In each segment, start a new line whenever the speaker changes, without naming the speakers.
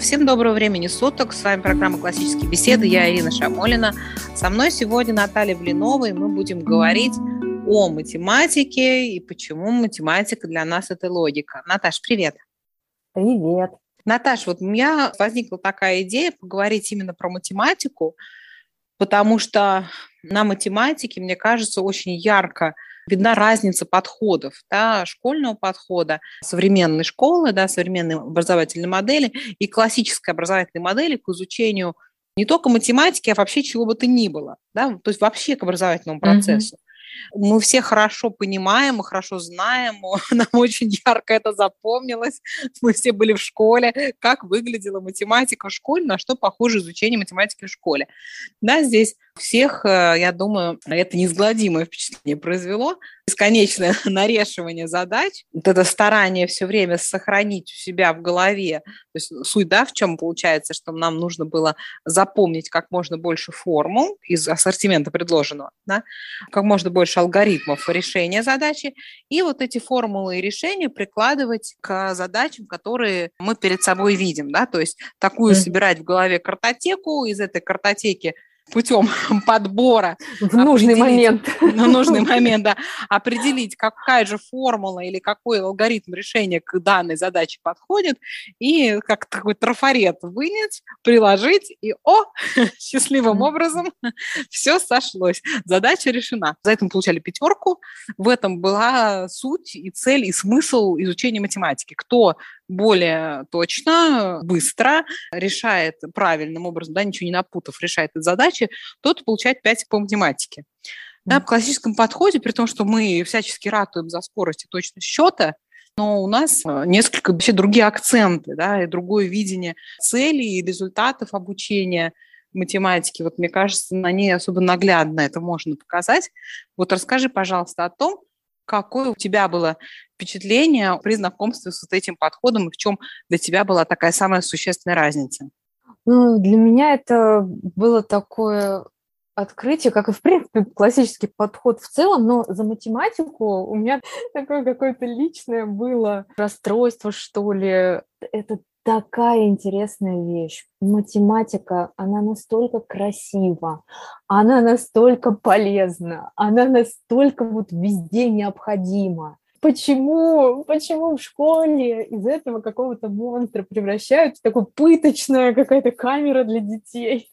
Всем доброго времени суток. С вами программа «Классические беседы». Я Ирина Шамолина. Со мной сегодня Наталья Блинова, и мы будем говорить о математике и почему математика для нас – это логика. Наташ, привет.
Привет.
Наташ, вот у меня возникла такая идея поговорить именно про математику, потому что на математике, мне кажется, очень ярко – видна разница подходов, да, школьного подхода, современной школы, да, современной образовательной модели и классической образовательной модели к изучению не только математики, а вообще чего бы то ни было, да, то есть вообще к образовательному процессу. Mm-hmm. Мы все хорошо понимаем, мы хорошо знаем, нам очень ярко это запомнилось. Мы все были в школе, как выглядела математика в школе, на что похоже изучение математики в школе. Да, здесь всех, э, я думаю, это неизгладимое впечатление произвело. Бесконечное нарешивание задач, вот это старание все время сохранить у себя в голове. То есть суть, да, в чем получается, что нам нужно было запомнить как можно больше формул из ассортимента предложенного, да, как можно больше алгоритмов решения задачи, и вот эти формулы и решения прикладывать к задачам, которые мы перед собой видим, да, то есть такую собирать в голове картотеку, из этой картотеки путем подбора.
В нужный момент.
На нужный момент, да. Определить, какая же формула или какой алгоритм решения к данной задаче подходит, и как такой трафарет вынять, приложить, и о, счастливым образом все сошлось. Задача решена. За это мы получали пятерку. В этом была суть и цель, и смысл изучения математики. Кто более точно, быстро решает правильным образом, да, ничего не напутав, решает эти задачи, тот получает 5 по математике. Да, в классическом подходе, при том, что мы всячески ратуем за скорость и точность счета, но у нас э, несколько вообще другие акценты, да, и другое видение целей и результатов обучения математики. Вот мне кажется, на ней особо наглядно это можно показать. Вот расскажи, пожалуйста, о том, Какое у тебя было впечатление при знакомстве с вот этим подходом и в чем для тебя была такая самая существенная разница?
Ну, для меня это было такое открытие, как и, в принципе, классический подход в целом, но за математику у меня такое какое-то личное было расстройство, что ли. Это такая интересная вещь. Математика, она настолько красива, она настолько полезна, она настолько вот везде необходима. Почему, почему в школе из этого какого-то монстра превращают в такую пыточная какая-то камера для детей?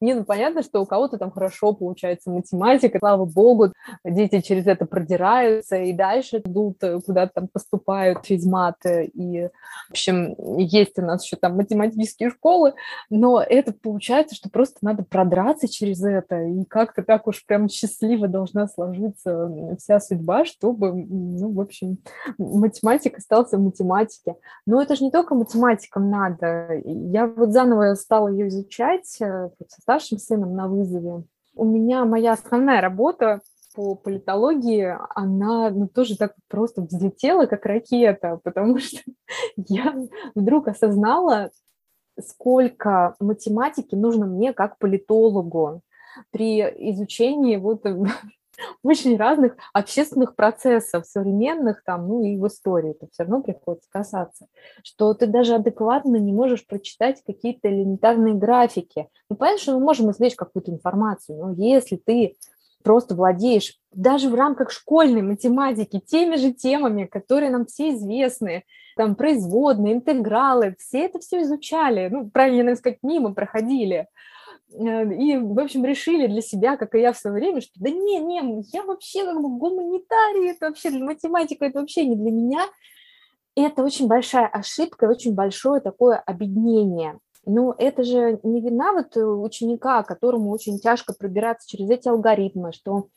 Не, ну понятно, что у кого-то там хорошо получается математика, слава богу, дети через это продираются и дальше идут, э, куда-то там поступают физмат, и, в общем, есть у нас еще там математические школы, но это получается, что просто надо продраться через это, и как-то так уж прям счастливо должна сложиться вся судьба, чтобы, ну, в общем, математика остался в математике. Но это же не только математикам надо. Я вот заново стала ее изучать, э, со старшим сыном на вызове. У меня моя основная работа по политологии, она ну, тоже так просто взлетела, как ракета, потому что я вдруг осознала, сколько математики нужно мне как политологу при изучении вот очень разных общественных процессов, современных там, ну и в истории это все равно приходится касаться, что ты даже адекватно не можешь прочитать какие-то элементарные графики. Ну, понятно, что мы можем извлечь какую-то информацию, но если ты просто владеешь даже в рамках школьной математики теми же темами, которые нам все известны, там производные, интегралы, все это все изучали, ну, правильно сказать, мимо проходили – и, в общем, решили для себя, как и я в свое время, что да не, не, я вообще как бы гуманитарий, это вообще математика, это вообще не для меня. И это очень большая ошибка, очень большое такое объединение. Но это же не вина вот ученика, которому очень тяжко пробираться через эти алгоритмы, что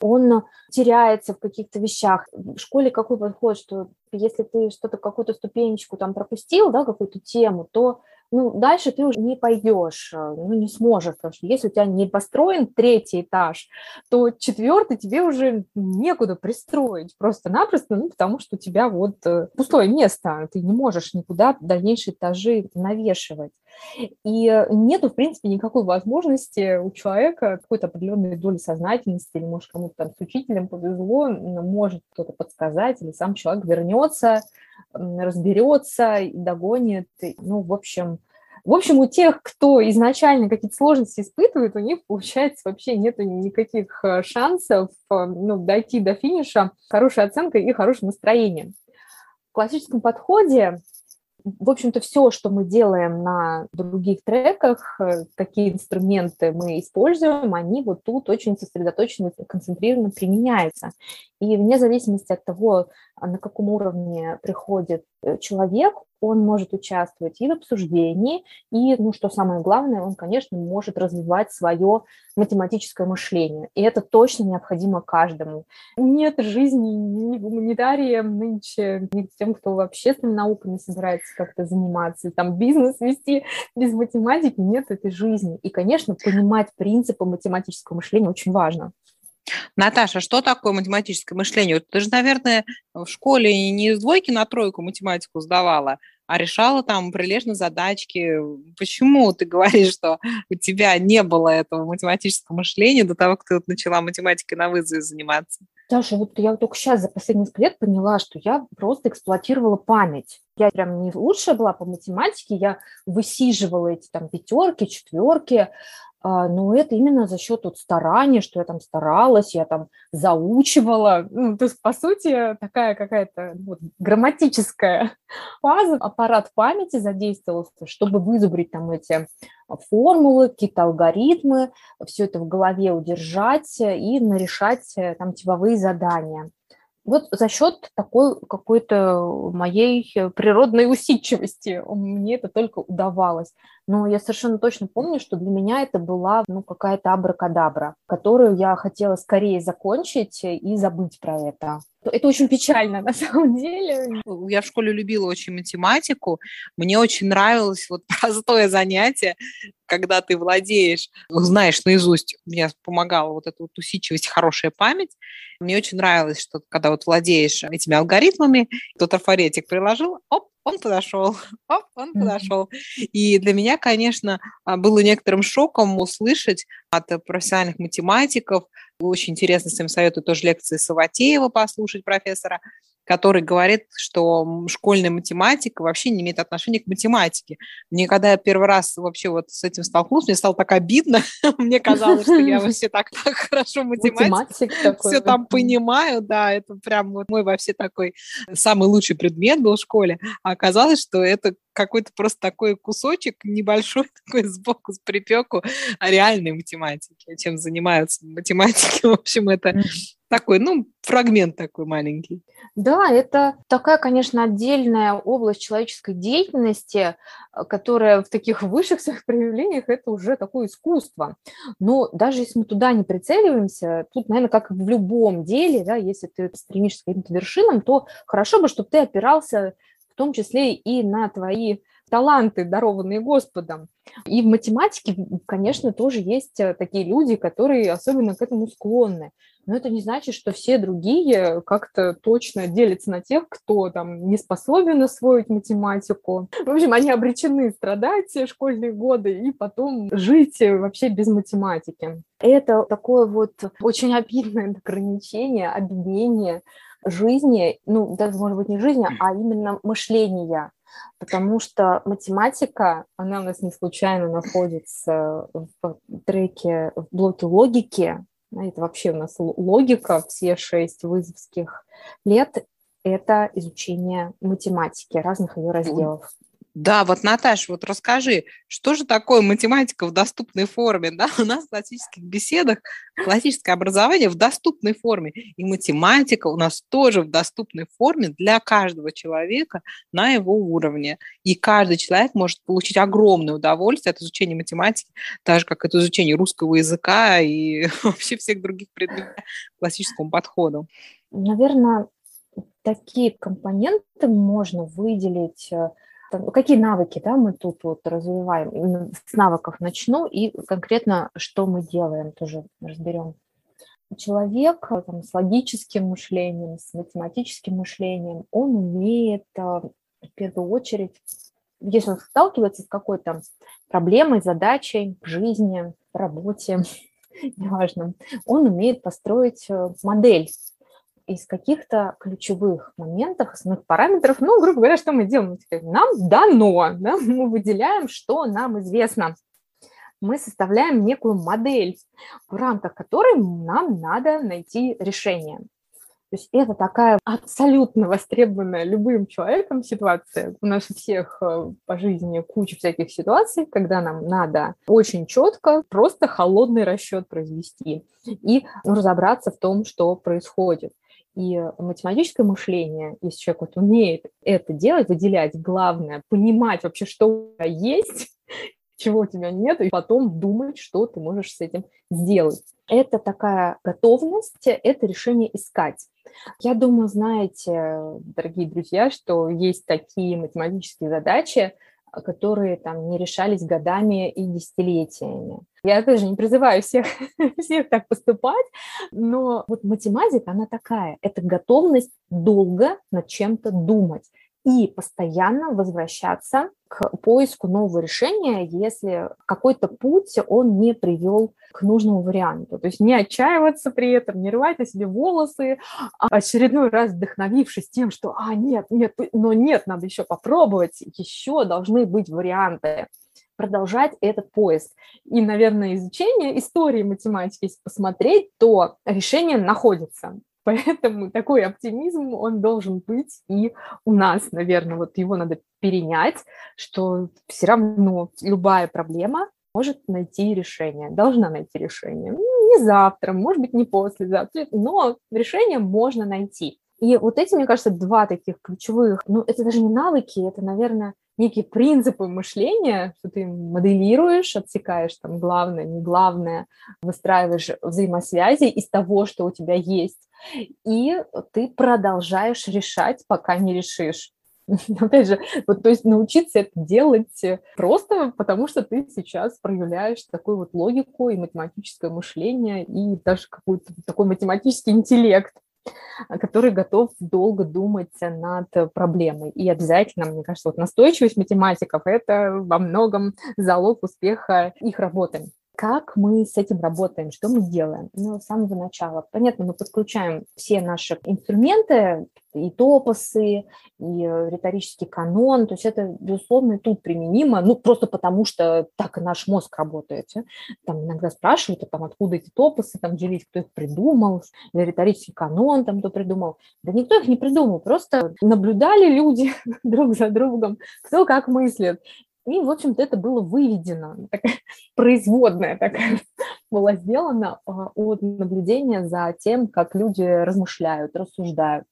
он теряется в каких-то вещах. В школе какой подход, что если ты что-то, какую-то ступенечку там пропустил, да, какую-то тему, то ну, дальше ты уже не пойдешь, э, ну, не сможешь, потому что если у тебя не построен третий этаж, то четвертый тебе уже некуда пристроить просто-напросто, ну, потому что у тебя вот э, пустое место, ты не можешь никуда дальнейшие этажи навешивать. И нету, в принципе, никакой возможности у человека какой-то определенной доли сознательности, или, может, кому-то там с учителем повезло, может кто-то подсказать, или сам человек вернется, разберется и догонит. Ну, в общем, В общем, у тех, кто изначально какие-то сложности испытывает, у них, получается, вообще нет никаких э, шансов э, ну, дойти до финиша хорошей оценкой и хорошим настроением. В классическом подходе в общем-то, все, что мы делаем на других треках, э, какие инструменты мы используем, они вот тут очень сосредоточенно, концентрированно применяются. И вне зависимости от того, на каком уровне приходит человек, он может участвовать и в обсуждении, и, ну, что самое главное, он, конечно, может развивать свое математическое мышление. И это точно необходимо каждому. Нет жизни ни гуманитариям нынче, ни тем, кто в общественной науками собирается как-то заниматься, там бизнес вести без математики, нет этой жизни. И, конечно, понимать принципы математического мышления очень важно.
Наташа, что такое математическое мышление? Ты же, наверное, в школе не из двойки на тройку математику сдавала, а решала там прилежно задачки. Почему ты говоришь, что у тебя не было этого математического мышления до того, как ты вот начала математикой на вызове заниматься?
Даша, вот я только сейчас за последние несколько лет поняла, что я просто эксплуатировала память. Я прям не лучшая была по математике, я высиживала эти там пятерки, четверки, но это именно за счет вот старания, что я там старалась, я там заучивала. Ну, то есть, по сути, такая какая-то вот, грамматическая фаза, аппарат памяти задействовался, чтобы вызубрить там эти формулы, какие-то алгоритмы, все это в голове удержать и нарешать э, там типовые задания. Вот за счет такой какой-то моей природной усидчивости мне это только удавалось. Но я совершенно точно помню, что для меня это была ну, какая-то абракадабра, которую я хотела скорее закончить и забыть про это. Это очень печально, на самом деле.
Я в школе любила очень математику. Мне очень нравилось вот простое занятие, когда ты владеешь, знаешь наизусть. Мне помогала вот эта вот усидчивость, хорошая память. Мне очень нравилось, что когда вот владеешь этими алгоритмами, тот трафаретик приложил, оп, он подошел, оп, он подошел. И для меня, конечно, а, было некоторым шоком услышать от профессиональных математиков, очень интересно, всем советую тоже лекции Саватеева послушать профессора, который говорит, что школьная математика вообще не имеет отношения к математике. Мне когда я первый раз вообще вот с этим столкнулась, мне стало так обидно. мне казалось, что я вообще так, так хорошо математик, все там понимаю, да, это прям вот мой вообще такой самый лучший предмет был в школе. А оказалось, что это какой-то просто такой кусочек небольшой такой сбоку с припеку реальной математики, чем занимаются математики. В общем, это такой, ну, фрагмент такой маленький.
Да, это такая, конечно, отдельная область человеческой деятельности, э, которая в таких высших своих проявлениях это уже такое искусство. Но даже если мы туда не прицеливаемся, тут, наверное, как в любом деле, да, если ты стремишься к каким-то вершинам, то хорошо бы, чтобы ты опирался том числе и на твои таланты, дарованные Господом. И в математике, конечно, тоже есть э, такие люди, которые особенно к этому склонны. Но это не значит, что все другие как-то точно делятся на тех, кто там не способен освоить математику. В общем, они обречены страдать школьные годы и потом жить вообще без математики. Это такое вот очень обидное ограничение, объединение жизни, ну, даже, может быть, не жизни, а именно мышления. Потому что математика, она у нас не случайно находится в треке, в блоке логики, это вообще у нас логика, все шесть вызовских лет, это изучение математики, разных ее разделов.
Да, вот, Наташа, вот расскажи, что же такое математика в доступной форме? Да? У нас в классических беседах классическое образование в доступной форме. И математика у нас тоже в доступной форме для каждого человека на его уровне. И каждый человек может получить огромное удовольствие от изучения математики, так же, как от изучения русского языка и вообще всех других предметов классическому подходу.
Наверное, такие компоненты можно выделить э, там, какие навыки да, мы тут вот развиваем? С навыков начну и конкретно, что мы делаем, тоже разберем. Человек там, с логическим мышлением, с математическим мышлением, он умеет а, в первую очередь, если он сталкивается с какой-то проблемой, задачей в жизни, в работе, неважно, он умеет построить э, модель из каких-то ключевых моментов, основных параметров. Ну, грубо говоря, что мы делаем? Нам дано, да? мы выделяем, что нам известно. Мы составляем некую модель, в рамках которой нам надо найти решение. То есть это такая абсолютно востребованная любым человеком ситуация. У нас у всех э, по жизни куча всяких ситуаций, когда нам надо очень четко просто холодный расчет произвести и разобраться в том, что происходит. И математическое мышление, если человек вот умеет это делать, выделять главное, понимать вообще, что есть, чего у тебя нет, и потом думать, что ты можешь с этим сделать. Это такая готовность, это решение искать. Я думаю, знаете, дорогие друзья, что есть такие математические задачи, которые там не решались годами и десятилетиями. Я тоже не призываю всех, всех так поступать, но вот математика, она такая, это готовность долго над чем-то думать и постоянно возвращаться к поиску нового решения, если какой-то путь он не привел к нужному варианту. То есть не отчаиваться при этом, не рвать на себе волосы, а очередной раз вдохновившись тем, что «а, нет, нет, но нет, надо еще попробовать, еще должны быть варианты» продолжать этот поиск. И, наверное, изучение истории математики, если посмотреть, то решение находится. Поэтому такой оптимизм, он должен быть и у нас, наверное, вот его надо перенять, что все равно любая проблема может найти решение, должна найти решение. Ну, не завтра, может быть, не послезавтра, но решение можно найти. И вот эти, мне кажется, два таких ключевых, ну, это даже не навыки, это, наверное, некие принципы мышления, что ты моделируешь, отсекаешь там главное, не главное, выстраиваешь взаимосвязи из того, что у тебя есть, и ты продолжаешь решать, пока не решишь. Опять же, вот, то есть научиться это делать просто потому, что ты сейчас проявляешь такую вот логику и математическое мышление, и даже какой-то такой математический интеллект. А, который готов долго думать над проблемой. И обязательно, мне кажется, вот настойчивость математиков – это во многом залог успеха их работы. Как мы с этим работаем, что мы делаем? Ну, с самого начала. Понятно, мы подключаем все наши инструменты, и топосы, и э, риторический канон, то есть это, безусловно, и тут применимо, ну, просто потому что так и наш мозг работает. Там иногда спрашивают, а там, откуда эти топосы, там, делить, кто их придумал, или риторический канон, там, кто придумал. Да никто их не придумал, просто наблюдали люди друг за другом, кто как мыслит. И, в общем-то, это было выведено, такая производная такая была сделана а, от наблюдения за тем, как люди размышляют, рассуждают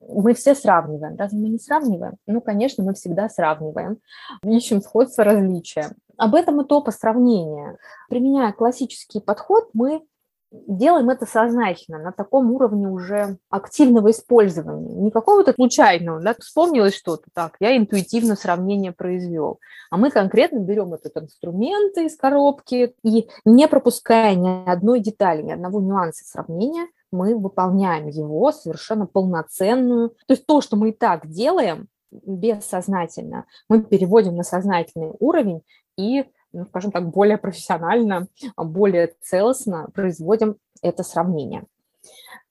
мы все сравниваем. Разве мы не сравниваем? Ну, конечно, мы всегда сравниваем, ищем сходство, различия. Об этом и топа сравнения. Применяя классический подход, мы делаем это сознательно, на таком уровне уже активного использования, не какого-то случайного, да, вспомнилось что-то, так, я интуитивно сравнение произвел, а мы конкретно берем этот инструмент из коробки и не пропуская ни одной детали, ни одного нюанса сравнения, мы выполняем его совершенно полноценную. То есть то, что мы и так делаем бессознательно, мы переводим на сознательный уровень и, ну, скажем так, более профессионально, более целостно производим это сравнение.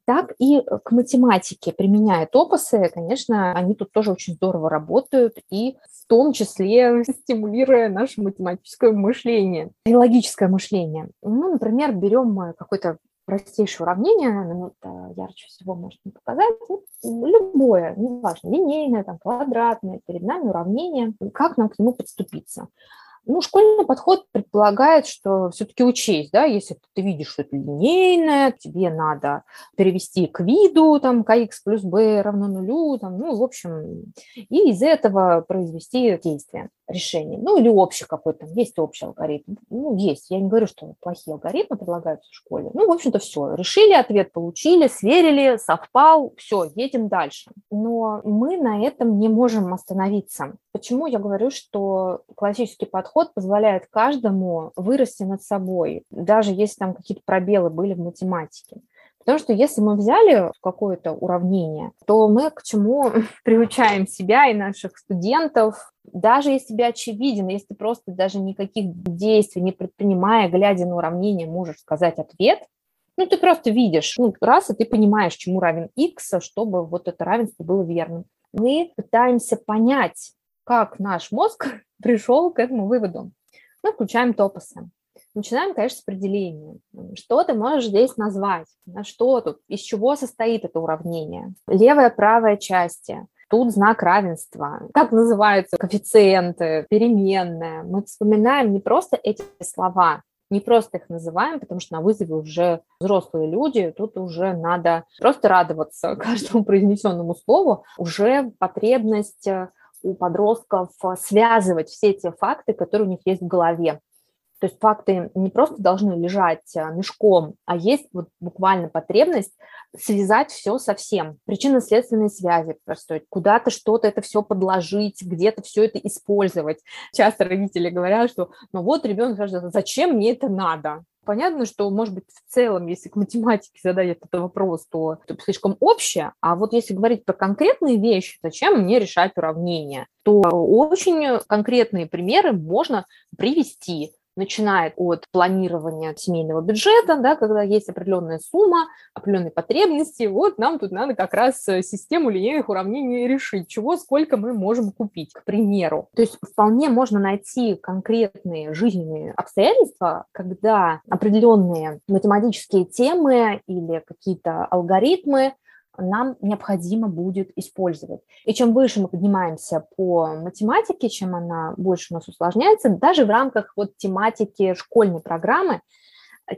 Так и к математике, применяя топосы, конечно, они тут тоже очень здорово работают, и в том числе стимулируя наше математическое мышление и логическое мышление. Ну, например, берем какой-то простейшее уравнение, наверное, это ярче всего может не показать, любое, неважно, линейное, там, квадратное, перед нами уравнение, как нам к нему подступиться. Ну, школьный подход предполагает, что все-таки учесть, да, если ты видишь, что это линейное, тебе надо перевести к виду, там, kx плюс b равно нулю, там, ну, в общем, и из этого произвести действие решений. Ну, или общий какой-то, есть общий алгоритм. Ну, есть. Я не говорю, что плохие алгоритмы предлагаются в школе. Ну, в общем-то, все. Решили, ответ получили, сверили, совпал, все, едем дальше. Но мы на этом не можем остановиться. Почему я говорю, что классический подход позволяет каждому вырасти над собой, даже если там какие-то пробелы были в математике. Потому что если мы взяли какое-то уравнение, то мы к чему приучаем себя и наших студентов, даже если тебе очевиден, если ты просто даже никаких действий не предпринимая, глядя на уравнение, можешь сказать ответ, Ну, ты просто видишь, ну, раз, и ты понимаешь, чему равен x, чтобы вот это равенство было верным. Мы пытаемся понять, как наш мозг пришел к этому выводу. Мы включаем топосы. Начинаем, конечно, с определения. Что ты можешь здесь назвать? На что тут? Из чего состоит это уравнение? Левая, правая части. Тут знак равенства. Как называются коэффициенты, переменные? Мы вспоминаем не просто эти слова, не просто их называем, потому что на вызове уже взрослые люди, тут уже надо просто радоваться каждому произнесенному слову, уже потребность э, у подростков связывать все эти факты, которые у них есть в голове. То есть факты не просто должны лежать а, мешком, а есть вот буквально потребность связать все со всем. Причинно-следственные связи простой. Куда-то что-то это все подложить, где-то все это использовать. Часто родители говорят, что ну вот ребенок скажет, зачем мне это надо? Понятно, что, может быть, в целом, если к математике задать этот вопрос, то это слишком общее, а вот если говорить про конкретные вещи, зачем мне решать уравнения, то очень конкретные примеры можно привести начинает от планирования семейного бюджета, да, когда есть определенная сумма, определенные потребности, вот нам тут надо как раз э, систему линейных уравнений решить, чего, сколько мы можем купить, к примеру. То есть вполне можно найти конкретные жизненные обстоятельства, когда определенные математические темы или какие-то алгоритмы нам необходимо будет использовать. И чем выше мы поднимаемся по математике, чем она больше у нас усложняется, даже в рамках вот тематики школьной программы,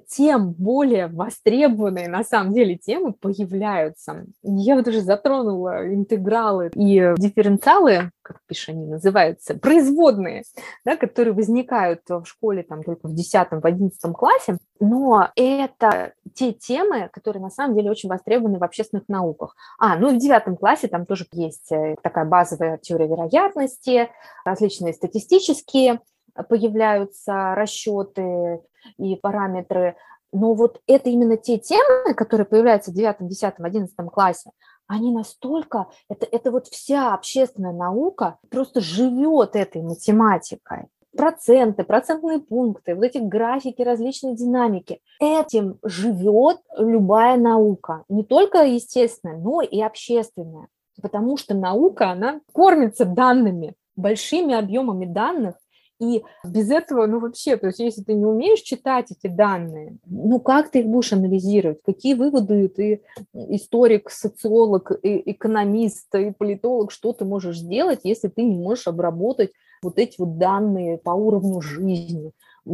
тем более востребованные на самом деле темы появляются. Я вот уже затронула интегралы и дифференциалы, как пишешь, они называются, производные, да, которые возникают в школе там только в 10-11 классе, но это те темы, которые на самом деле очень востребованы в общественных науках. А, ну и в 9 классе там тоже есть э, такая базовая теория вероятности, различные статистические появляются расчеты и параметры. Но вот это именно те темы, которые появляются в 9, 10, 11 классе, они настолько, это, это вот вся общественная наука просто живет этой математикой. Проценты, процентные пункты, вот эти графики различной динамики. Этим живет любая наука, не только естественная, но и общественная. Потому что наука, она кормится данными, большими объемами данных, и без этого, ну вообще, то есть если ты не умеешь читать эти данные, ну как ты их будешь анализировать? Какие выводы ты, историк, социолог, экономист и политолог, что ты можешь сделать, если ты не можешь обработать вот эти вот данные по уровню жизни,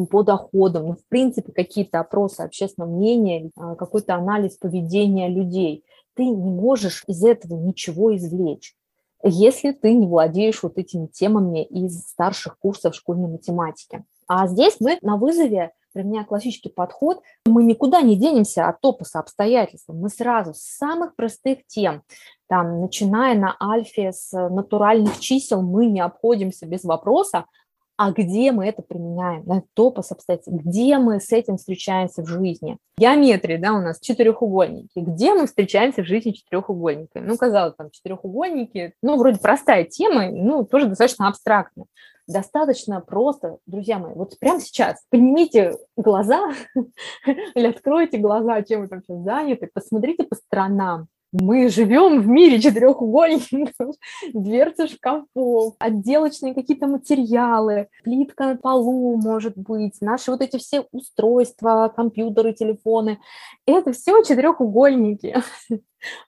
по доходам, ну, в принципе, какие-то опросы общественного мнения, а, какой-то анализ поведения людей. Ты не можешь из этого ничего извлечь если ты не владеешь вот этими темами из старших курсов школьной математики. А здесь мы на вызове для меня классический подход. Мы никуда не денемся от топоса обстоятельств. Мы сразу с самых простых тем, там, начиная на альфе с натуральных чисел, мы не обходимся без вопроса, а где мы это применяем, на топос обстоятельств, где мы с этим встречаемся в жизни. Геометрия, да, у нас четырехугольники. Где мы встречаемся в жизни четырехугольниками? Ну, казалось, там четырехугольники, ну, вроде простая тема, ну, тоже достаточно абстрактная. Достаточно просто, друзья мои, вот прямо сейчас поднимите глаза или откройте глаза, чем вы там сейчас заняты, посмотрите по сторонам, мы живем в мире четырехугольников, дверцы шкафов, отделочные какие-то материалы, плитка на полу, может быть, наши вот эти все устройства, компьютеры, телефоны. Это все четырехугольники.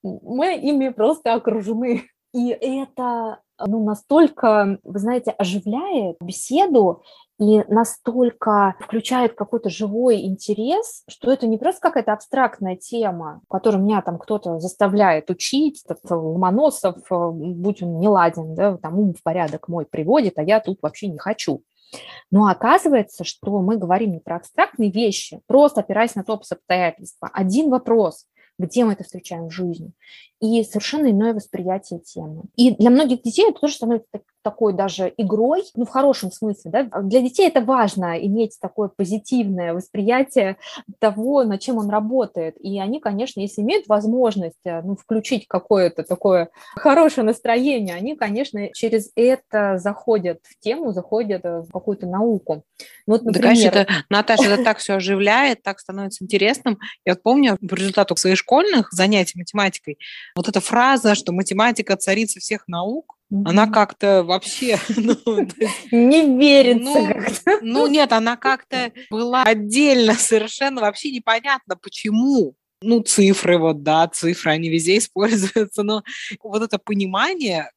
Мы ими просто окружены. И это ну, настолько, вы знаете, оживляет беседу и настолько включает какой-то живой интерес, что это не просто какая-то абстрактная тема, которую меня там кто-то заставляет учить, этот Ломоносов, э, будь он не ладен, да, там ум в порядок мой приводит, а я тут вообще не хочу. Но оказывается, что мы говорим не про абстрактные вещи, просто опираясь на топос обстоятельства. Один вопрос. Где мы это встречаем в жизни, и совершенно иное восприятие темы. И для многих детей это тоже становится такой даже игрой, ну, в хорошем смысле, да, для детей это важно иметь такое позитивное восприятие того, над чем он работает, и они, конечно, если имеют возможность, э, ну, включить какое-то такое хорошее настроение, они, конечно, через это заходят в тему, заходят в какую-то науку.
Вот, например... Да, конечно, это, Наташа, это так все оживляет, так становится интересным. Я помню по результату своих школьных занятий математикой, вот эта фраза, что математика царица всех наук, Mm-hmm. Она как-то вообще... Ну,
не верится
ну. Ну нет, она как-то была отдельно совершенно, вообще непонятно почему. Ну, цифры, вот, да, цифры, они везде используются, но вот это понимание,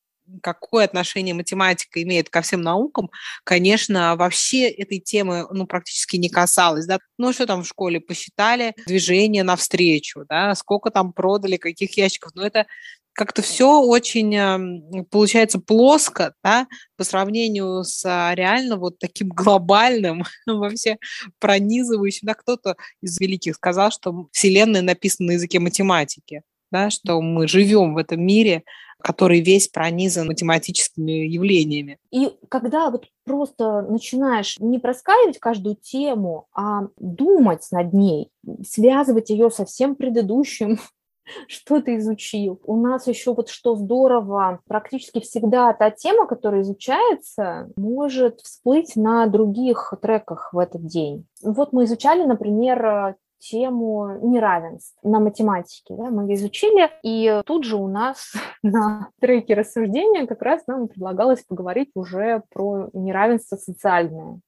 какое отношение математика имеет ко всем наукам, конечно, вообще этой темы ну, практически не касалось. Да? Ну, что там в школе посчитали движение навстречу, да? сколько там продали, каких ящиков. Но это как-то все очень получается плоско, да, по сравнению с а, реально вот таким глобальным, вообще пронизывающим. Да, кто-то из великих сказал, что Вселенная написана на языке математики, да, что мы живем в этом мире, который весь пронизан математическими явлениями.
И когда вот просто начинаешь не проскаивать каждую тему, а думать над ней, связывать ее со всем предыдущим, что ты изучил. У нас еще вот что здорово, практически всегда та тема, которая изучается, может всплыть на других треках в этот день. Вот мы изучали, например, тему неравенств на математике. Да, мы изучили, и тут же у нас на треке рассуждения как раз нам предлагалось поговорить уже про неравенство социальное.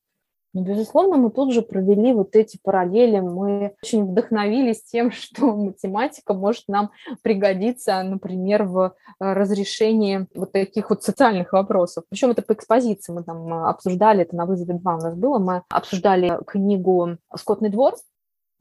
Но, безусловно, мы тут же провели вот эти параллели. Мы очень вдохновились тем, что математика может нам пригодиться, например, в э, разрешении вот таких вот социальных вопросов. Причем это по экспозиции. Мы там э, обсуждали, это на вызове 2 у нас было, мы обсуждали книгу «Скотный двор»,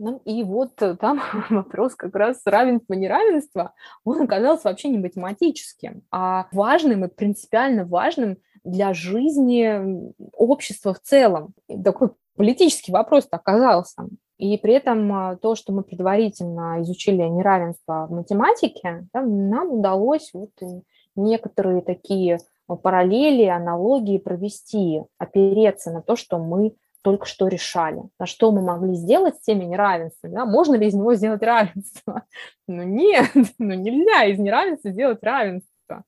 ну, и вот э, там вопрос как раз равенства-неравенства, он оказался вообще не математическим, а важным и принципиально важным для жизни общества в целом. Такой политический вопрос оказался. И при этом а, то, что мы предварительно изучили неравенство в математике, да, нам удалось вот некоторые такие параллели, аналогии провести, опереться на то, что мы только что решали, на что мы могли сделать с теми неравенствами, да? можно ли из него сделать равенство? Ну нет, ну нельзя из неравенства сделать равенство.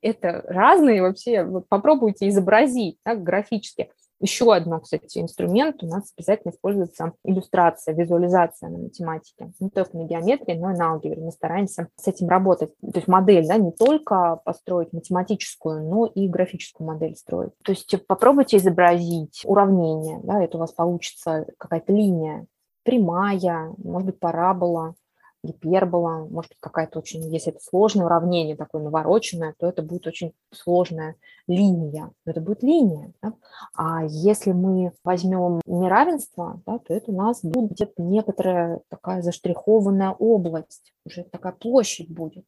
Это разные вообще, вот попробуйте изобразить так, графически. Еще одно, кстати, инструмент у нас обязательно используется иллюстрация, визуализация на математике. Не только на геометрии, но и на алгебре. Мы стараемся с этим работать. То есть модель, да, не только построить математическую, но и графическую модель строить. То есть попробуйте изобразить уравнение, да, это у вас получится какая-то линия, прямая, может быть, парабола, гипербола, может быть, какая-то очень, если это сложное уравнение такое навороченное, то это будет очень сложная линия, это будет линия. Да? А если мы возьмем неравенство, да, то это у нас будет где-то некоторая такая заштрихованная область, уже такая площадь будет.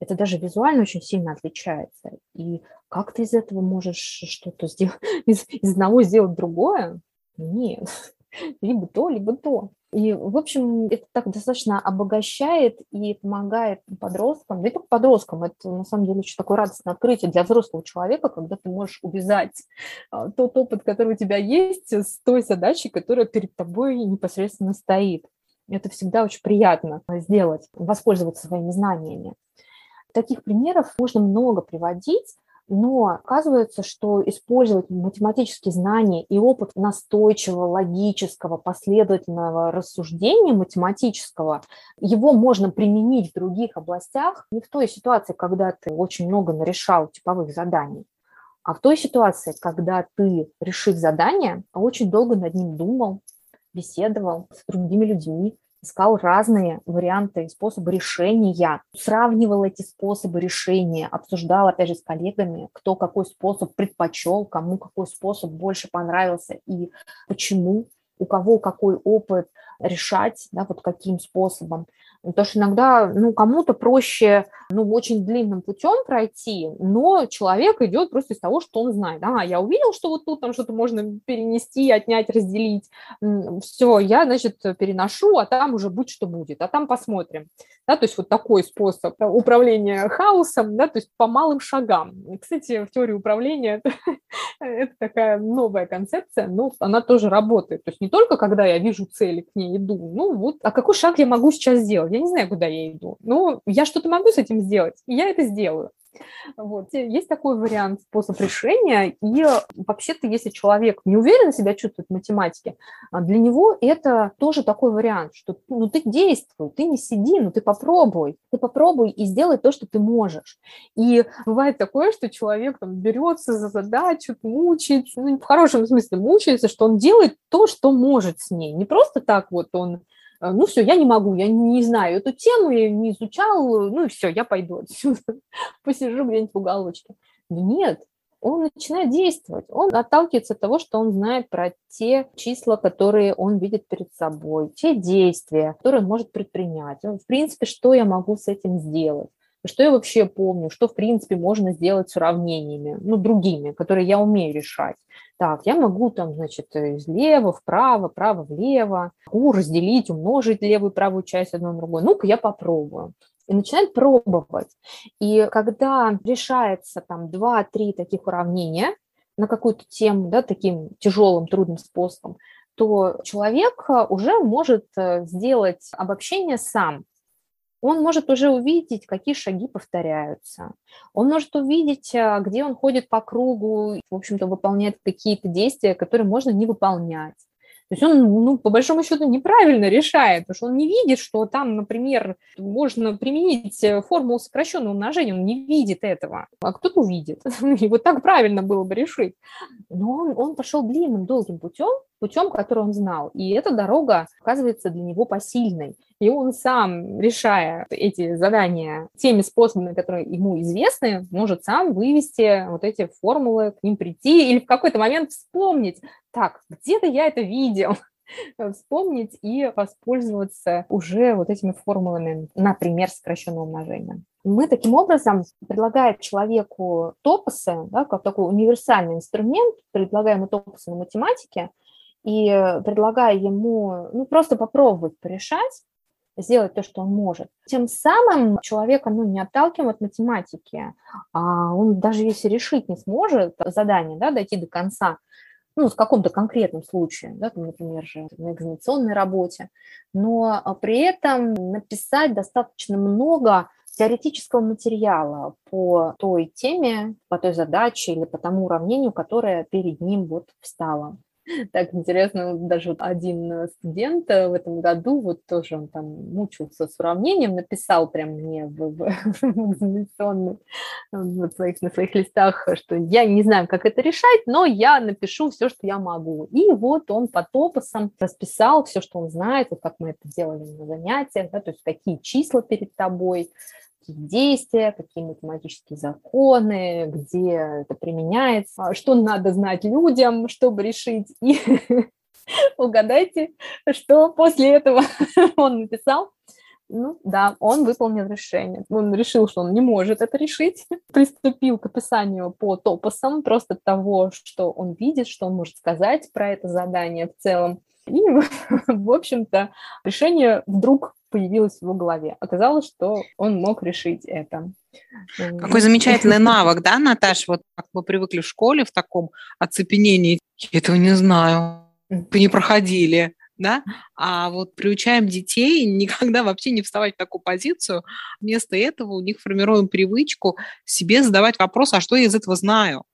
Это даже визуально очень сильно отличается. И как ты из этого можешь что-то сделать, из, из одного сделать другое? Нет, либо то, либо то. И, в общем, это так достаточно обогащает и помогает подросткам, да и только подросткам. Это, на самом деле, очень такое радостное открытие для взрослого человека, когда ты можешь увязать а, тот опыт, который у тебя есть, с той задачей, которая перед тобой непосредственно стоит. Это всегда очень приятно сделать, воспользоваться своими знаниями. Таких примеров можно много приводить. Но оказывается, что использовать математические знания и опыт настойчивого, логического, последовательного рассуждения математического, его можно применить в других областях, не в той ситуации, когда ты очень много нарешал типовых заданий, а в той ситуации, когда ты, решив задание, очень долго над ним думал, беседовал с другими людьми, искал разные варианты и способы решения, сравнивал эти способы решения, обсуждал, опять же, с коллегами, кто какой способ предпочел, кому какой способ больше понравился и почему, у кого какой опыт решать, да, вот каким способом. Потому что иногда, ну, кому-то проще ну, очень длинным путем пройти, но человек идет просто из того, что он знает. А, я увидел, что вот тут там что-то можно перенести, отнять, разделить. Все, я, значит, переношу, а там уже будь что будет, а там посмотрим. Да, то есть вот такой способ управления хаосом, да, то есть по малым шагам. Кстати, в теории управления это, такая новая концепция, но она тоже работает. То есть не только когда я вижу цели, к ней иду, ну вот, а какой шаг я могу сейчас сделать? Я не знаю, куда я иду. Ну, я что-то могу с этим сделать, и я это сделаю. Вот. Есть такой вариант, способ решения. И вообще-то, если человек не уверенно себя чувствует в математике, а, для него это тоже такой вариант, что ну, ты действуй, ты не сиди, ну ты попробуй. Ты попробуй и сделай то, что ты можешь. И бывает такое, что человек там берется за задачу, мучает, ну, в хорошем смысле мучается, что он делает то, что может с ней. Не просто так вот он ну все, я не могу, я не знаю эту тему, я не изучал, ну и все, я пойду отсюда, посижу где-нибудь в уголочке. Нет, он начинает действовать, он отталкивается от того, что он знает про те числа, которые он видит перед собой, те действия, которые он может предпринять. В принципе, что я могу с этим сделать? Что я вообще помню, что, в принципе, можно сделать с уравнениями, ну, другими, которые я умею решать. Так, я могу там, значит, слева вправо, право влево, могу разделить, умножить левую и правую часть одну на другую. Ну-ка, я попробую и начинает пробовать. И когда решается там 2-3 таких уравнения на какую-то тему, да, таким тяжелым, трудным способом, то человек уже может э, сделать обобщение сам он может уже увидеть, какие шаги повторяются. Он может увидеть, а, где он ходит по кругу, в общем-то, выполняет какие-то действия, которые можно не выполнять. То есть он, ну, по большому счету, неправильно решает, потому что он не видит, что там, например, можно применить э, формулу сокращенного умножения, он не видит этого, а кто-то увидит. И вот так правильно было бы решить. Но он, он пошел длинным, долгим путем, путем, который он знал. И эта дорога оказывается для него посильной. И он сам, решая эти задания теми способами, которые ему известны, может сам вывести вот эти формулы, к ним прийти или в какой-то момент вспомнить, так, где-то я это видел, вспомнить и воспользоваться уже вот этими формулами, например, сокращенного умножения. Мы таким образом, предлагая человеку топосы, да, как такой универсальный инструмент, предлагаем топосы на математике, и предлагая ему ну, просто попробовать порешать, сделать то, что он может. Тем самым человека ну, не отталкиваем от математики, а он даже если решить не сможет задание, да, дойти до конца, ну, в каком-то конкретном случае, да, там, например, же на экзаменационной работе, но при этом написать достаточно много теоретического материала по той теме, по той задаче или по тому уравнению, которое перед ним вот встало. Так интересно, даже один э, студент э, в этом году, вот тоже он там мучился с уравнением, написал прям мне в, экзаменационных вот своих, на своих листах, что я не знаю, как это решать, но я напишу все, что я могу. И вот он по топосам расписал все, что он знает, вот как мы это делали на занятиях, да, то есть какие числа перед тобой, какие действия, какие математические законы, где это применяется, что надо знать людям, чтобы решить. И угадайте, что после этого он написал. Ну да, он выполнил решение. Он решил, что он не может это решить. Приступил к описанию по топосам просто того, что он видит, что он может сказать про это задание в целом. И, в общем-то, решение вдруг появилось в его голове. Оказалось, что он мог решить это.
Какой замечательный навык, да, Наташа? Вот как мы привыкли в школе в таком оцепенении. Я этого не знаю. Вы не проходили да, а вот приучаем детей никогда вообще не вставать в такую позицию. Вместо этого у них формируем привычку себе задавать вопрос, а что я из этого знаю?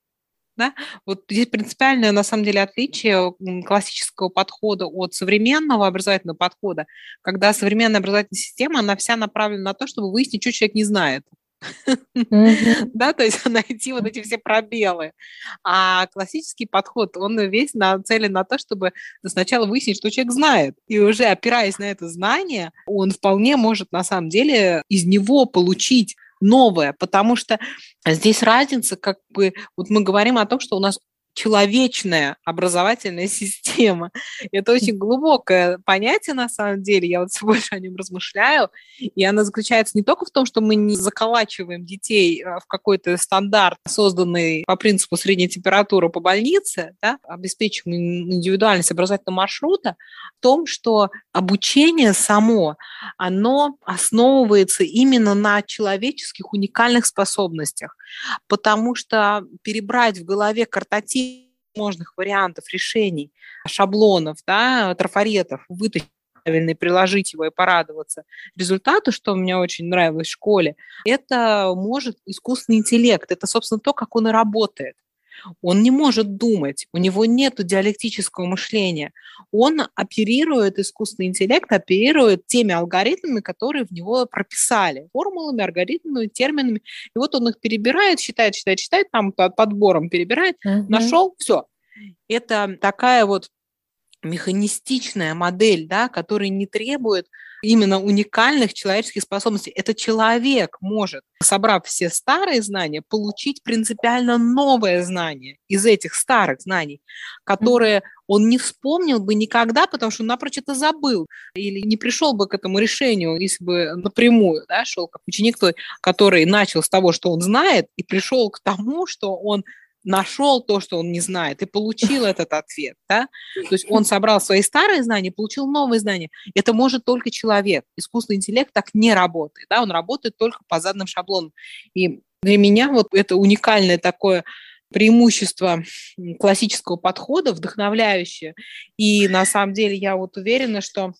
Да? Вот здесь принципиальное, на самом деле, отличие классического подхода от современного образовательного подхода, когда современная образовательная система, она вся направлена на то, чтобы выяснить, что человек не знает. Да, то есть найти вот эти все пробелы. А классический подход, он весь нацелен на то, чтобы сначала выяснить, что человек знает. И уже опираясь на это знание, он вполне может на самом деле из него получить новое, потому что здесь разница, как бы, вот мы говорим о том, что у нас человечная образовательная система. Это очень глубокое понятие на самом деле. Я вот все больше о нем размышляю. И она заключается не только в том, что мы не заколачиваем детей а, в какой-то стандарт, созданный по принципу средней температуры по больнице, да, обеспечиваем индивидуальность образовательного маршрута, в том, что обучение само, оно основывается именно на человеческих уникальных способностях, потому что перебрать в голове картотип возможных вариантов решений, шаблонов, да, трафаретов, вытащить правильно и приложить его и порадоваться результату, что мне очень нравилось в школе, это может искусственный интеллект. Это, собственно, то, как он и работает. Он не может думать, у него нет диалектического мышления. Он оперирует, искусственный интеллект оперирует теми алгоритмами, которые в него прописали, формулами, алгоритмами, терминами. И вот он их перебирает, считает, считает, считает, там подбором перебирает, mm-hmm. нашел, все. Это такая вот механистичная модель, да, которая не требует именно уникальных человеческих способностей. Это человек может, собрав все старые знания, получить принципиально новое знание из этих старых знаний, которые он не вспомнил бы никогда, потому что он напрочь это забыл или не пришел бы к этому решению, если бы напрямую да, шел как ученик, который начал с того, что он знает, и пришел к тому, что он нашел то, что он не знает, и получил этот ответ. Да? То есть он собрал свои старые знания, получил новые знания. Это может только человек. Искусственный интеллект так не работает. Да? Он работает только по заданным шаблонам. И для меня вот это уникальное такое преимущество классического подхода, вдохновляющее. И на самом деле я вот уверена, что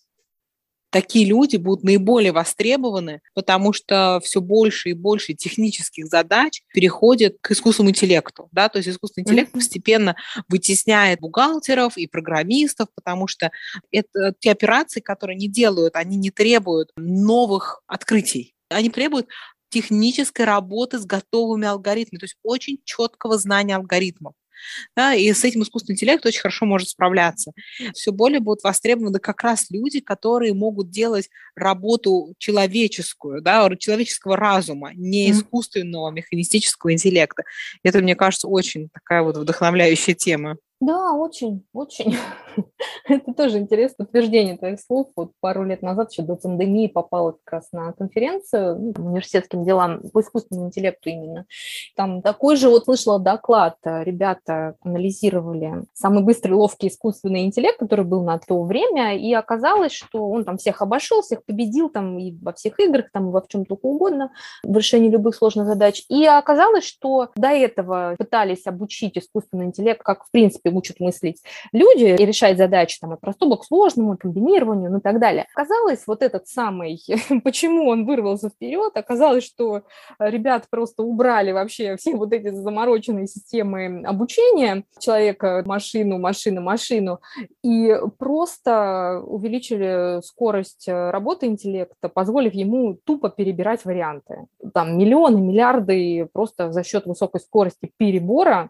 такие люди будут наиболее востребованы, потому что все больше и больше технических задач переходят к искусственному интеллекту. Да? То есть искусственный интеллект постепенно вытесняет бухгалтеров и программистов, потому что это те операции, которые они делают, они не требуют новых открытий. Они требуют технической работы с готовыми алгоритмами, то есть очень четкого знания алгоритмов. Да, и с этим искусственный интеллект очень хорошо может справляться. Все более будут востребованы как раз люди, которые могут делать работу человеческую, да, человеческого разума, не искусственного механистического интеллекта. Это, мне кажется, очень такая вот вдохновляющая тема.
Да, очень, очень. Это тоже интересное утверждение твоих слов. Вот пару лет назад, еще до пандемии, попала как раз на конференцию ну, университетским делам по искусственному интеллекту именно. Там такой же вот слышала доклад. Ребята анализировали самый быстрый, ловкий искусственный интеллект, который был на то время, и оказалось, что он там всех обошел, всех победил там и во всех играх, там и во в чем только угодно, в решении любых сложных задач. И оказалось, что до этого пытались обучить искусственный интеллект, как в принципе принципе, учат мыслить люди и решать задачи там, от простого к сложному, комбинированию, ну и так далее. Оказалось, вот этот самый, почему он вырвался вперед, оказалось, что ребят просто убрали вообще все вот эти замороченные системы обучения человека, машину, машину, машину, и просто увеличили скорость работы интеллекта, позволив ему тупо перебирать варианты. Там миллионы, миллиарды просто за счет высокой скорости перебора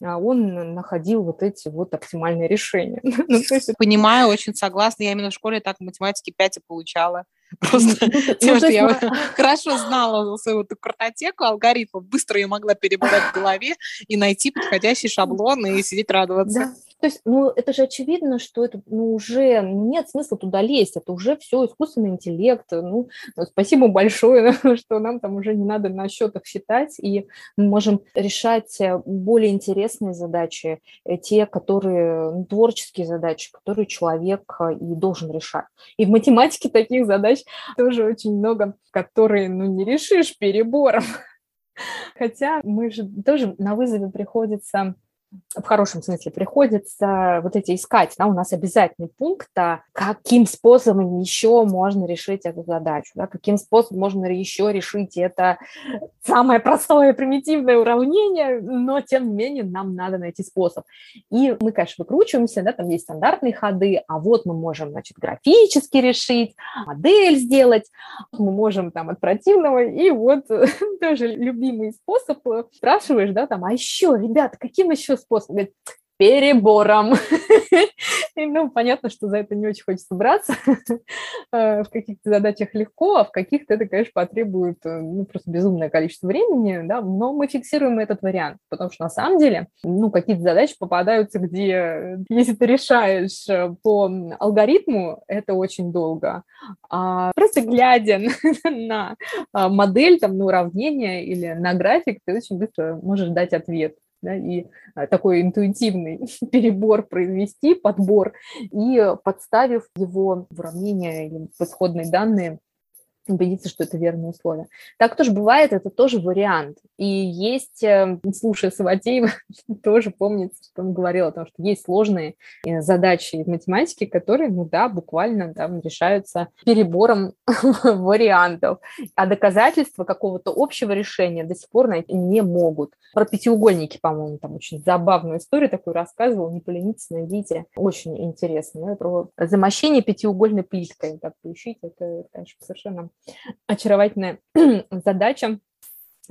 он находил вот эти вот оптимальные решения.
ну, есть... Понимаю, очень согласна. Я именно в школе так математики 5 и получала. Просто ну, тем, что я хорошо знала свою эту картотеку алгоритмов, быстро ее могла перебрать в голове и найти подходящий шаблон и сидеть радоваться.
То есть, ну, это же очевидно, что это ну, уже нет смысла туда лезть, это уже все искусственный интеллект. Ну, ну спасибо большое, что нам там уже не надо на счетах считать, и мы можем решать э, более интересные задачи, э, те, которые ну, творческие задачи, которые человек э, и должен решать. И в математике таких задач тоже очень много, которые, ну, не решишь перебором. Хотя мы же тоже на вызове приходится в хорошем смысле приходится вот эти искать, да, у нас обязательный пункт, а каким способом еще можно решить эту задачу, да, каким способом можно еще решить это самое простое примитивное уравнение, но тем не менее нам надо найти способ. И мы, конечно, выкручиваемся, да, там есть стандартные ходы, а вот мы можем, значит, графически решить, модель сделать, мы можем там от противного, и вот тоже любимый способ, спрашиваешь, да, там, а еще, ребята, каким еще способ. Говорит, перебором. Ну, понятно, что за это не очень хочется браться. Э, в каких-то задачах легко, а в каких-то это, конечно, потребует э, ну, просто безумное количество времени, да, но мы фиксируем этот вариант, потому что на самом деле, ну, какие-то задачи попадаются, где, если ты решаешь по алгоритму, это очень долго, а просто глядя на модель, там, на уравнение или на график, ты очень быстро можешь дать ответ да, и а, такой интуитивный перебор произвести, подбор, и подставив его в уравнение или в исходные данные, убедиться, что это верные условия. Так тоже бывает, это тоже вариант. И есть, э, слушая Саватеева, тоже помнится, что он говорил о том, что есть сложные э, задачи из математики, которые, ну да, буквально там решаются перебором вариантов, а доказательства какого-то общего решения до сих пор найти не могут. Про пятиугольники, по-моему, там очень забавную историю такую рассказывал, не поленитесь, найдите, очень интересно, про замощение пятиугольной плиткой, так поищите, это, конечно, совершенно очаровательная задача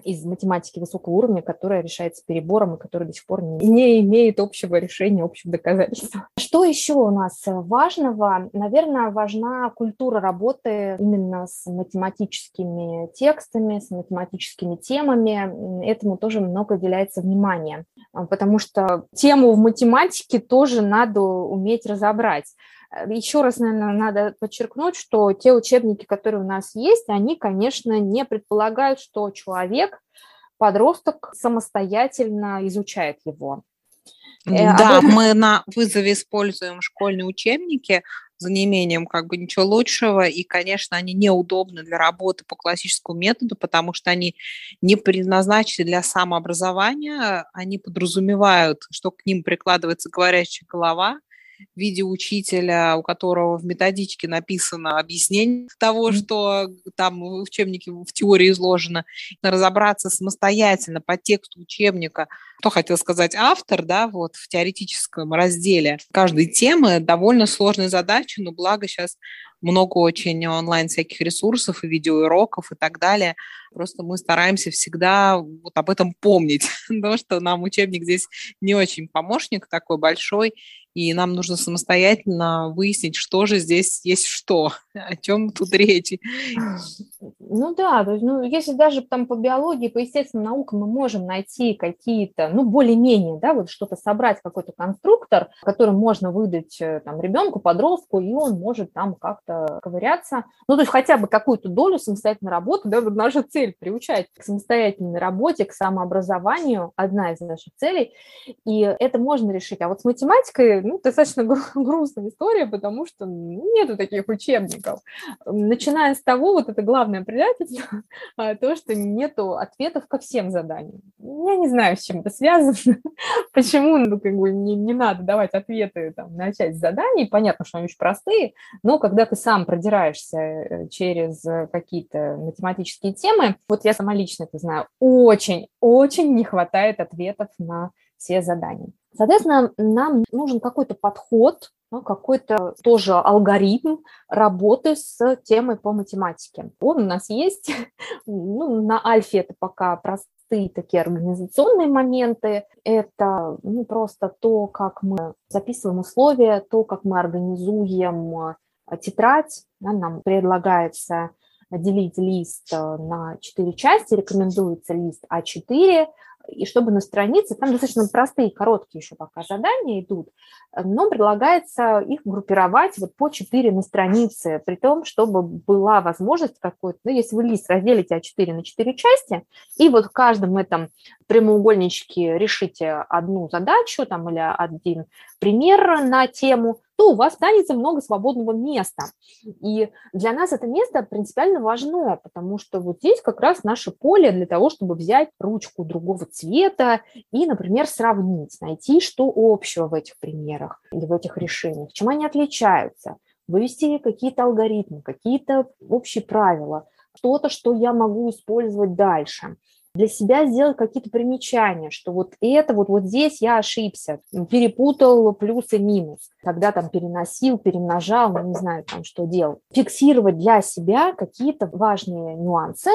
из математики высокого уровня, которая решается перебором и которая до сих пор не, имеет общего решения, общих доказательств. Что еще у нас важного? Наверное, важна культура работы именно с математическими текстами, с математическими темами. Этому тоже много уделяется внимания, потому что тему в математике тоже надо уметь разобрать. Э, Еще раз, наверное, надо подчеркнуть, что те учебники, которые у нас есть, они, конечно, не предполагают, что человек, подросток, самостоятельно изучает его.
Э, да, мы на вызове используем школьные учебники за неимением как бы ничего лучшего, и, конечно, они неудобны для работы по классическому методу, потому что они не предназначены для самообразования, они подразумевают, что к ним прикладывается говорящая голова, в виде учителя, у которого в методичке написано объяснение того, что там в учебнике в теории изложено, разобраться самостоятельно по тексту учебника, что хотел сказать автор, да, вот в теоретическом разделе каждой темы довольно сложная задача, но благо сейчас много очень онлайн всяких ресурсов и видеоуроков и так далее. Просто мы стараемся всегда вот об этом помнить, потому что нам учебник здесь не очень помощник такой большой, и нам нужно самостоятельно выяснить, что же здесь есть что, о чем тут речь.
Ну да, то есть, ну, если даже там по биологии, по естественным наукам мы можем найти какие-то, ну, более-менее, да, вот что-то собрать, какой-то конструктор, который можно выдать э, там ребенку, подростку, и он может там как-то ковыряться. Ну, то есть хотя бы какую-то долю самостоятельной работы, да, вот наша цель приучать к самостоятельной работе, к самообразованию, одна из наших целей, и это можно решить. А вот с математикой ну, достаточно грустная история, потому что нету таких учебников. Начиная с того, вот это главное предательство, а, то, что нету ответов ко всем заданиям. Я не знаю, с чем это связано, почему ну, как бы не, не надо давать ответы там, на часть заданий. Понятно, что они очень простые, но когда ты сам продираешься э, через какие-то математические темы, вот я сама лично это знаю, очень-очень не хватает ответов на все задания. Соответственно, нам нужен какой-то подход, ну, какой-то тоже алгоритм работы с темой по математике. Он у нас есть. Ну, на альфе это пока простые такие организационные моменты. Это ну, просто то, как мы записываем условия, то, как мы организуем э, тетрадь. Да, нам предлагается делить лист э, на четыре части, рекомендуется лист А4, и чтобы на странице, там достаточно простые, короткие еще пока задания идут, но предлагается их группировать вот по 4 на странице, при том, чтобы была возможность какой-то, ну, если вы лист разделите А4 на 4 части, и вот в каждом этом прямоугольничке решите одну задачу там, или один пример на тему, то у вас останется много свободного места. И для нас это место принципиально важно, потому что вот здесь как раз наше поле для того, чтобы взять ручку другого цвета и, например, сравнить, найти, что общего в этих примерах или в этих решениях, чем они отличаются, вывести какие-то алгоритмы, какие-то общие правила, что-то, что я могу использовать дальше для себя сделать какие-то примечания, что вот это, вот, вот здесь я ошибся, перепутал плюс и минус, когда там переносил, перемножал, ну, не знаю, там, что делал. Фиксировать для себя какие-то важные нюансы,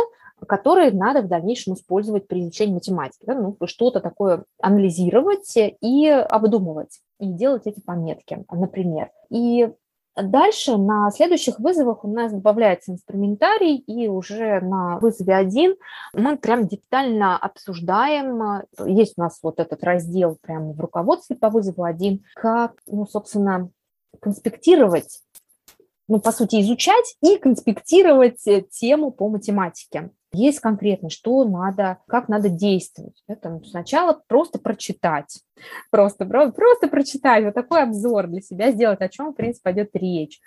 которые надо в дальнейшем использовать при изучении математики. Да? Ну, что-то такое анализировать и обдумывать, и делать эти пометки, например. И Дальше на следующих вызовах у нас добавляется инструментарий, и уже на вызове один мы прям детально обсуждаем, есть у нас вот этот раздел прямо в руководстве по вызову один, как, ну, собственно, конспектировать ну, по сути, изучать и конспектировать э, тему по математике. Есть конкретно, что надо, как надо действовать. Это сначала просто прочитать, просто, просто прочитать, вот такой обзор для себя сделать, о чем, в принципе, пойдет речь.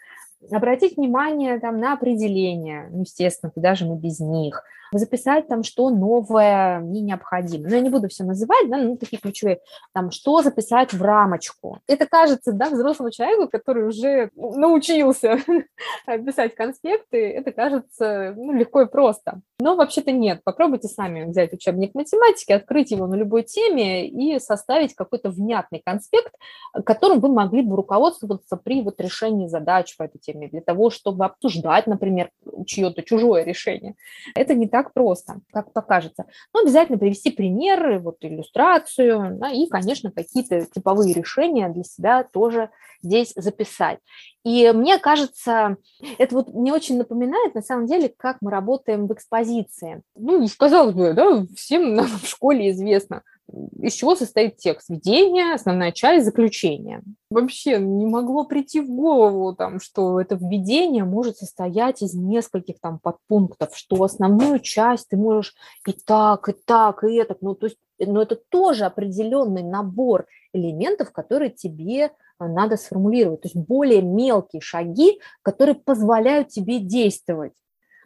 Обратить внимание там, на определения, ну, естественно, куда же мы без них – записать там, что новое мне необходимо. Но я не буду все называть, да, ну, такие ключевые, там, что записать в рамочку. Это кажется, да, взрослому человеку, который уже научился писать конспекты, это кажется ну, легко и просто. Но вообще-то нет. Попробуйте сами взять учебник математики, открыть его на любой теме и составить какой-то внятный конспект, которым вы могли бы руководствоваться при вот решении задач по этой теме, для того, чтобы обсуждать, например, чье-то чужое решение. Это не так просто, как покажется. Но обязательно привести примеры, вот иллюстрацию, да, и, конечно, какие-то типовые решения для себя тоже здесь записать. И мне кажется, это вот мне очень напоминает, на самом деле, как мы работаем в экспозиции. Ну, казалось бы, да, всем нам в школе известно – из чего состоит текст? Введение, основная часть, заключение. Вообще не могло прийти в голову, там, что это введение может состоять из нескольких там подпунктов, что основную часть ты можешь и так, и так, и это. Ну, то есть, но это тоже определенный набор элементов, которые тебе а, надо сформулировать. То есть более мелкие шаги, которые позволяют тебе действовать.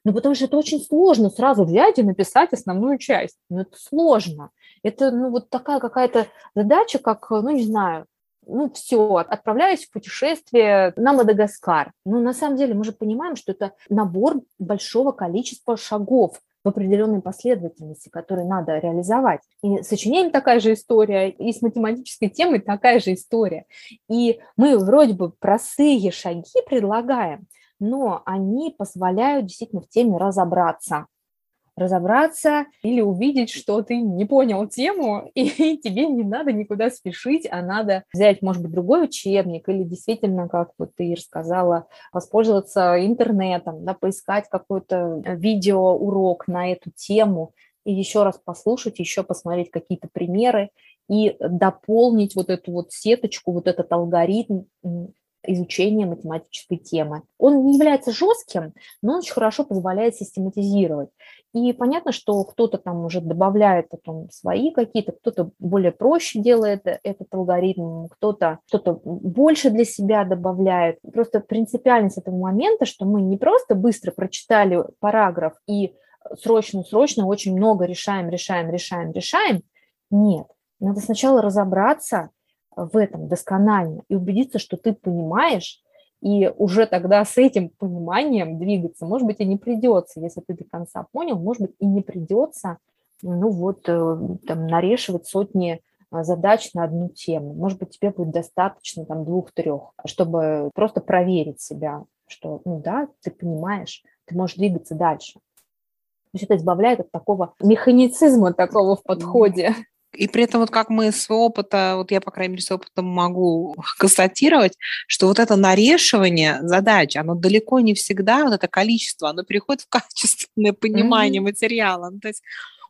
Ну, потому что это очень сложно сразу взять и написать основную часть. Ну, это сложно. Это, ну, вот такая какая-то задача, как, ну, не знаю, ну, все, отправляюсь в путешествие на Мадагаскар. Ну, на самом деле, мы же понимаем, что это набор большого количества шагов в определенной последовательности, которые надо реализовать. И с такая же история, и с математической темой такая же история. И мы вроде бы простые шаги предлагаем, но они позволяют действительно в теме разобраться. Разобраться или увидеть, что ты не понял тему, и тебе не надо никуда спешить, а надо взять, может быть, другой учебник или действительно, как вот ты рассказала, воспользоваться интернетом, да, поискать какой-то э, видеоурок на эту тему и еще раз послушать, еще посмотреть какие-то примеры и дополнить вот эту вот сеточку, вот этот алгоритм изучения математической темы. Он не является жестким, но он очень хорошо позволяет систематизировать. И понятно, что кто-то там уже добавляет потом свои какие-то, кто-то более проще делает этот алгоритм, кто-то что-то больше для себя добавляет. Просто принципиальность этого момента, что мы не просто быстро прочитали параграф и срочно-срочно очень много решаем, решаем, решаем, решаем. Нет, надо сначала разобраться в этом досконально и убедиться, что ты понимаешь, и уже тогда с этим пониманием двигаться, может быть, и не придется, если ты до конца понял, может быть, и не придется, ну вот, э, там, нарешивать сотни а, задач на одну тему. Может быть, тебе будет достаточно там двух-трех, чтобы просто проверить себя, что, ну да, ты понимаешь, ты можешь двигаться дальше. То есть это избавляет от такого механицизма такого в подходе.
И при этом вот как мы с опыта, вот я, по крайней мере, с опытом могу констатировать, что вот это нарешивание задач, оно далеко не всегда, вот это количество, оно переходит в качественное понимание mm-hmm. материала. Ну, то есть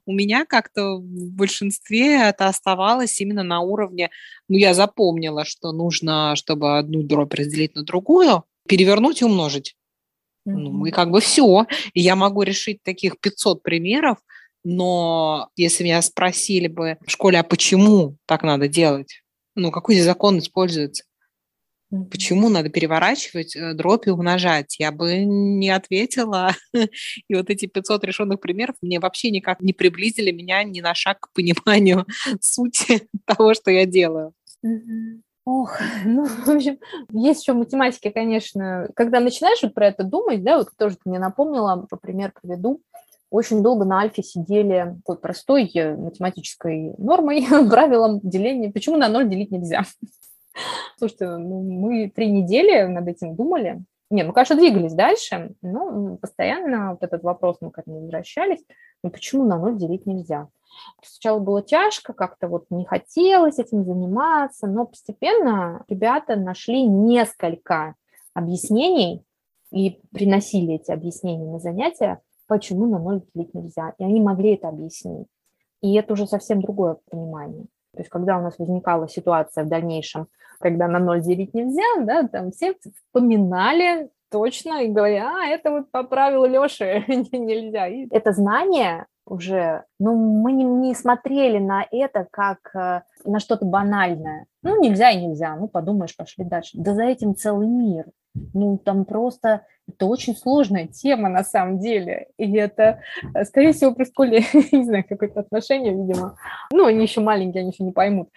у меня как-то в большинстве это оставалось именно на уровне, ну, я запомнила, что нужно, чтобы одну дробь разделить на другую, перевернуть и умножить. Mm-hmm. Ну, и как бы все. И я могу решить таких 500 примеров, но если меня спросили бы в школе, а почему так надо делать? Ну, какой здесь закон используется? Почему надо переворачивать э, дробь и умножать? Я бы не ответила. И вот эти 500 решенных примеров мне вообще никак не приблизили меня ни на шаг к пониманию сути того, что я делаю.
Ох, ну, в общем, есть еще математики, конечно. Когда начинаешь вот про это думать, да, вот тоже ты мне напомнила, по пример приведу, очень долго на альфе сидели такой простой э, математической нормой, правилом деления. Почему на ноль делить нельзя? Слушайте, ну, мы три недели над этим думали, Не, ну, конечно, двигались дальше, но постоянно вот этот вопрос мы к этому возвращались. Ну, почему на ноль делить нельзя? Сначала было тяжко, как-то вот не хотелось этим заниматься, но постепенно ребята нашли несколько объяснений и приносили эти объяснения на занятия, почему на ноль делить нельзя. И они могли это объяснить. И это уже совсем другое понимание. То есть когда у нас возникала ситуация в дальнейшем, когда на ноль делить нельзя, да, там все вспоминали точно и говорили, а, это вот по правилу Леши нельзя. И это знание уже, ну, мы не, не смотрели на это как э, на что-то банальное. Ну, нельзя и нельзя, ну, подумаешь, пошли дальше. Да за этим целый мир. Ну, там просто это очень сложная тема на самом деле. И это, э, скорее всего, при школе, не знаю, какое-то отношение, видимо. Ну, они еще маленькие, они еще не поймут.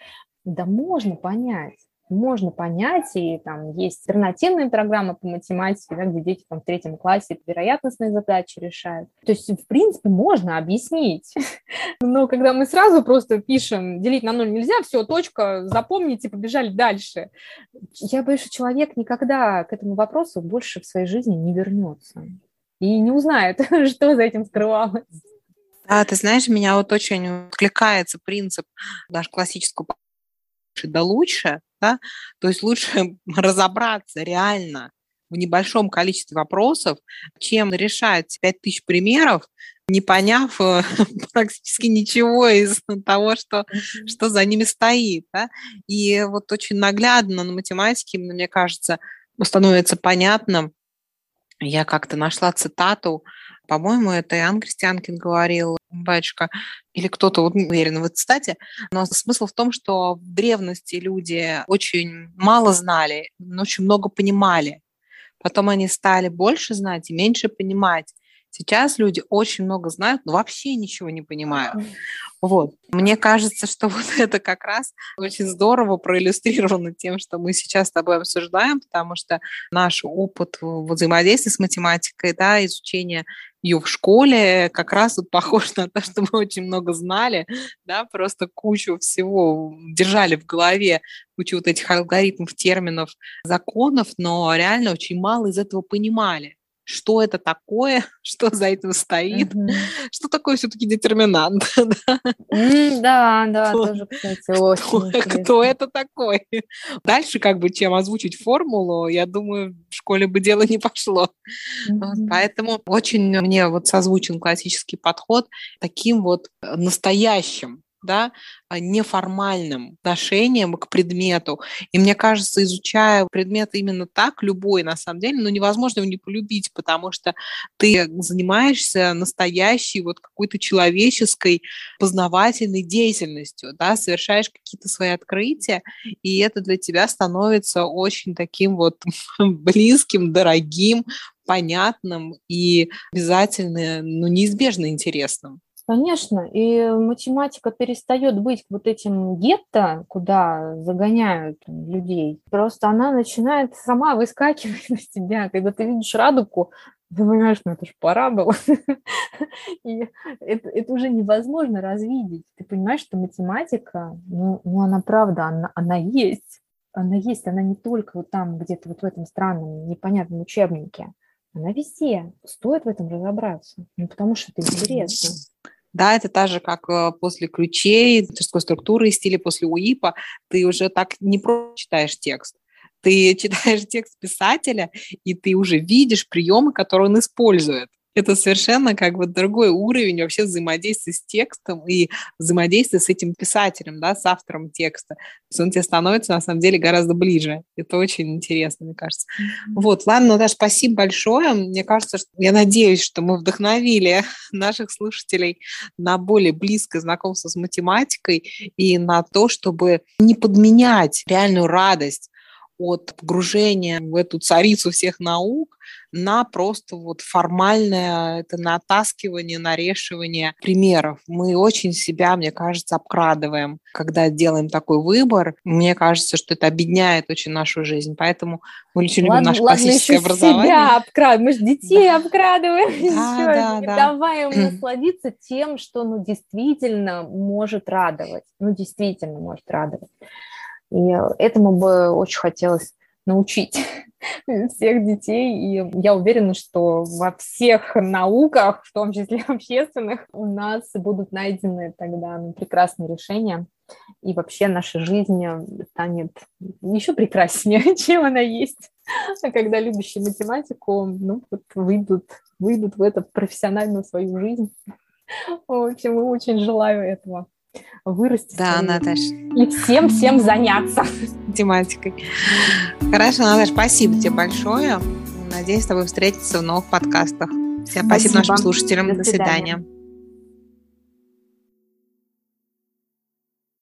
Да можно понять можно понять, и там есть альтернативные программы по математике, да, где дети там, в третьем классе вероятностные задачи решают. То есть, в принципе, можно объяснить. Но когда мы сразу просто пишем, делить на ноль нельзя, все, точка, запомните, побежали дальше. Я боюсь, что человек никогда к этому вопросу больше в своей жизни не вернется и не узнает, что за этим скрывалось.
Да, ты знаешь, меня вот очень откликается принцип даже классического да лучше, да, то есть лучше разобраться реально в небольшом количестве вопросов, чем решать 5000 примеров, не поняв э, практически ничего из того, что, что за ними стоит. Да? И вот очень наглядно на математике, мне кажется, становится понятно, я как-то нашла цитату по-моему, это Иоанн Крестьянкин говорил, батюшка, или кто-то, вот не уверен в этой но смысл в том, что в древности люди очень мало знали, но очень много понимали. Потом они стали больше знать и меньше понимать. Сейчас люди очень много знают, но вообще ничего не понимают. Вот. Мне кажется, что вот это как раз очень здорово проиллюстрировано тем, что мы сейчас с тобой обсуждаем, потому что наш опыт взаимодействия с математикой, да, изучение ее в школе как раз вот похож на то, что мы очень много знали, да, просто кучу всего держали в голове, кучу вот этих алгоритмов, терминов, законов, но реально очень мало из этого понимали что это такое, что за этим стоит, mm-hmm. что такое все-таки детерминант.
да, да, тоже, кстати,
очень кто, это такой? Дальше, как бы, чем озвучить формулу, я думаю, в школе бы дело не пошло. Mm-hmm. Поэтому очень мне вот созвучен классический подход таким вот настоящим да, а, неформальным отношением к предмету. И мне кажется, изучая предмет именно так, любой на самом деле, ну, невозможно его не полюбить, потому что ты занимаешься настоящей вот какой-то человеческой познавательной деятельностью, да, совершаешь какие-то свои открытия, и это для тебя становится очень таким вот близким, дорогим, понятным и обязательно, ну, неизбежно интересным.
Конечно, и математика перестает быть вот этим гетто, куда загоняют людей. Просто она начинает сама выскакивать на тебя. Когда ты видишь радугу, ты понимаешь, ну это же пора было. И это, это уже невозможно развидеть. Ты понимаешь, что математика, ну, ну она правда, она, она есть. Она есть, она не только вот там, где-то вот в этом странном, непонятном учебнике. Она везде. Стоит в этом разобраться. Ну, потому что это интересно.
Да, это та же, как э, после ключей, текстовой структуры и стиля после УИПа, ты уже так не просто читаешь текст, ты читаешь текст писателя, и ты уже видишь приемы, которые он использует это совершенно как бы другой уровень вообще взаимодействия с текстом и взаимодействия с этим писателем, да, с автором текста. То есть он тебе становится на самом деле гораздо ближе. Это очень интересно, мне кажется. Mm-hmm. Вот, ладно, ну, Наташа, спасибо большое. Мне кажется, что я надеюсь, что мы вдохновили наших слушателей на более близкое знакомство с математикой и на то, чтобы не подменять реальную радость от погружения в эту царицу всех наук на просто вот формальное это натаскивание, нарешивание примеров. Мы очень себя, мне кажется, обкрадываем, когда делаем такой выбор. Мне кажется, что это объединяет очень нашу жизнь. Поэтому мы очень ладно, любим наше ладно, классическое еще образование. Себя
обкрадываем. Мы же детей да. обкрадываем. Да, да, не да. давая им насладиться тем, что ну, действительно может радовать. Ну, действительно может радовать. И этому бы очень хотелось научить всех детей. И я уверена, что во всех науках, в том числе общественных, у нас будут найдены тогда ну, прекрасные решения. И вообще наша жизнь станет еще прекраснее, чем она есть. А когда любящие математику ну, вот выйдут, выйдут в эту профессиональную свою жизнь. В общем, очень желаю этого вырасти.
Да, Наташа.
И всем-всем заняться.
Тематикой. Хорошо, Наташа, спасибо тебе большое. Надеюсь, с тобой встретиться в новых подкастах. Всем спасибо, спасибо нашим слушателям. До, До свидания. свидания.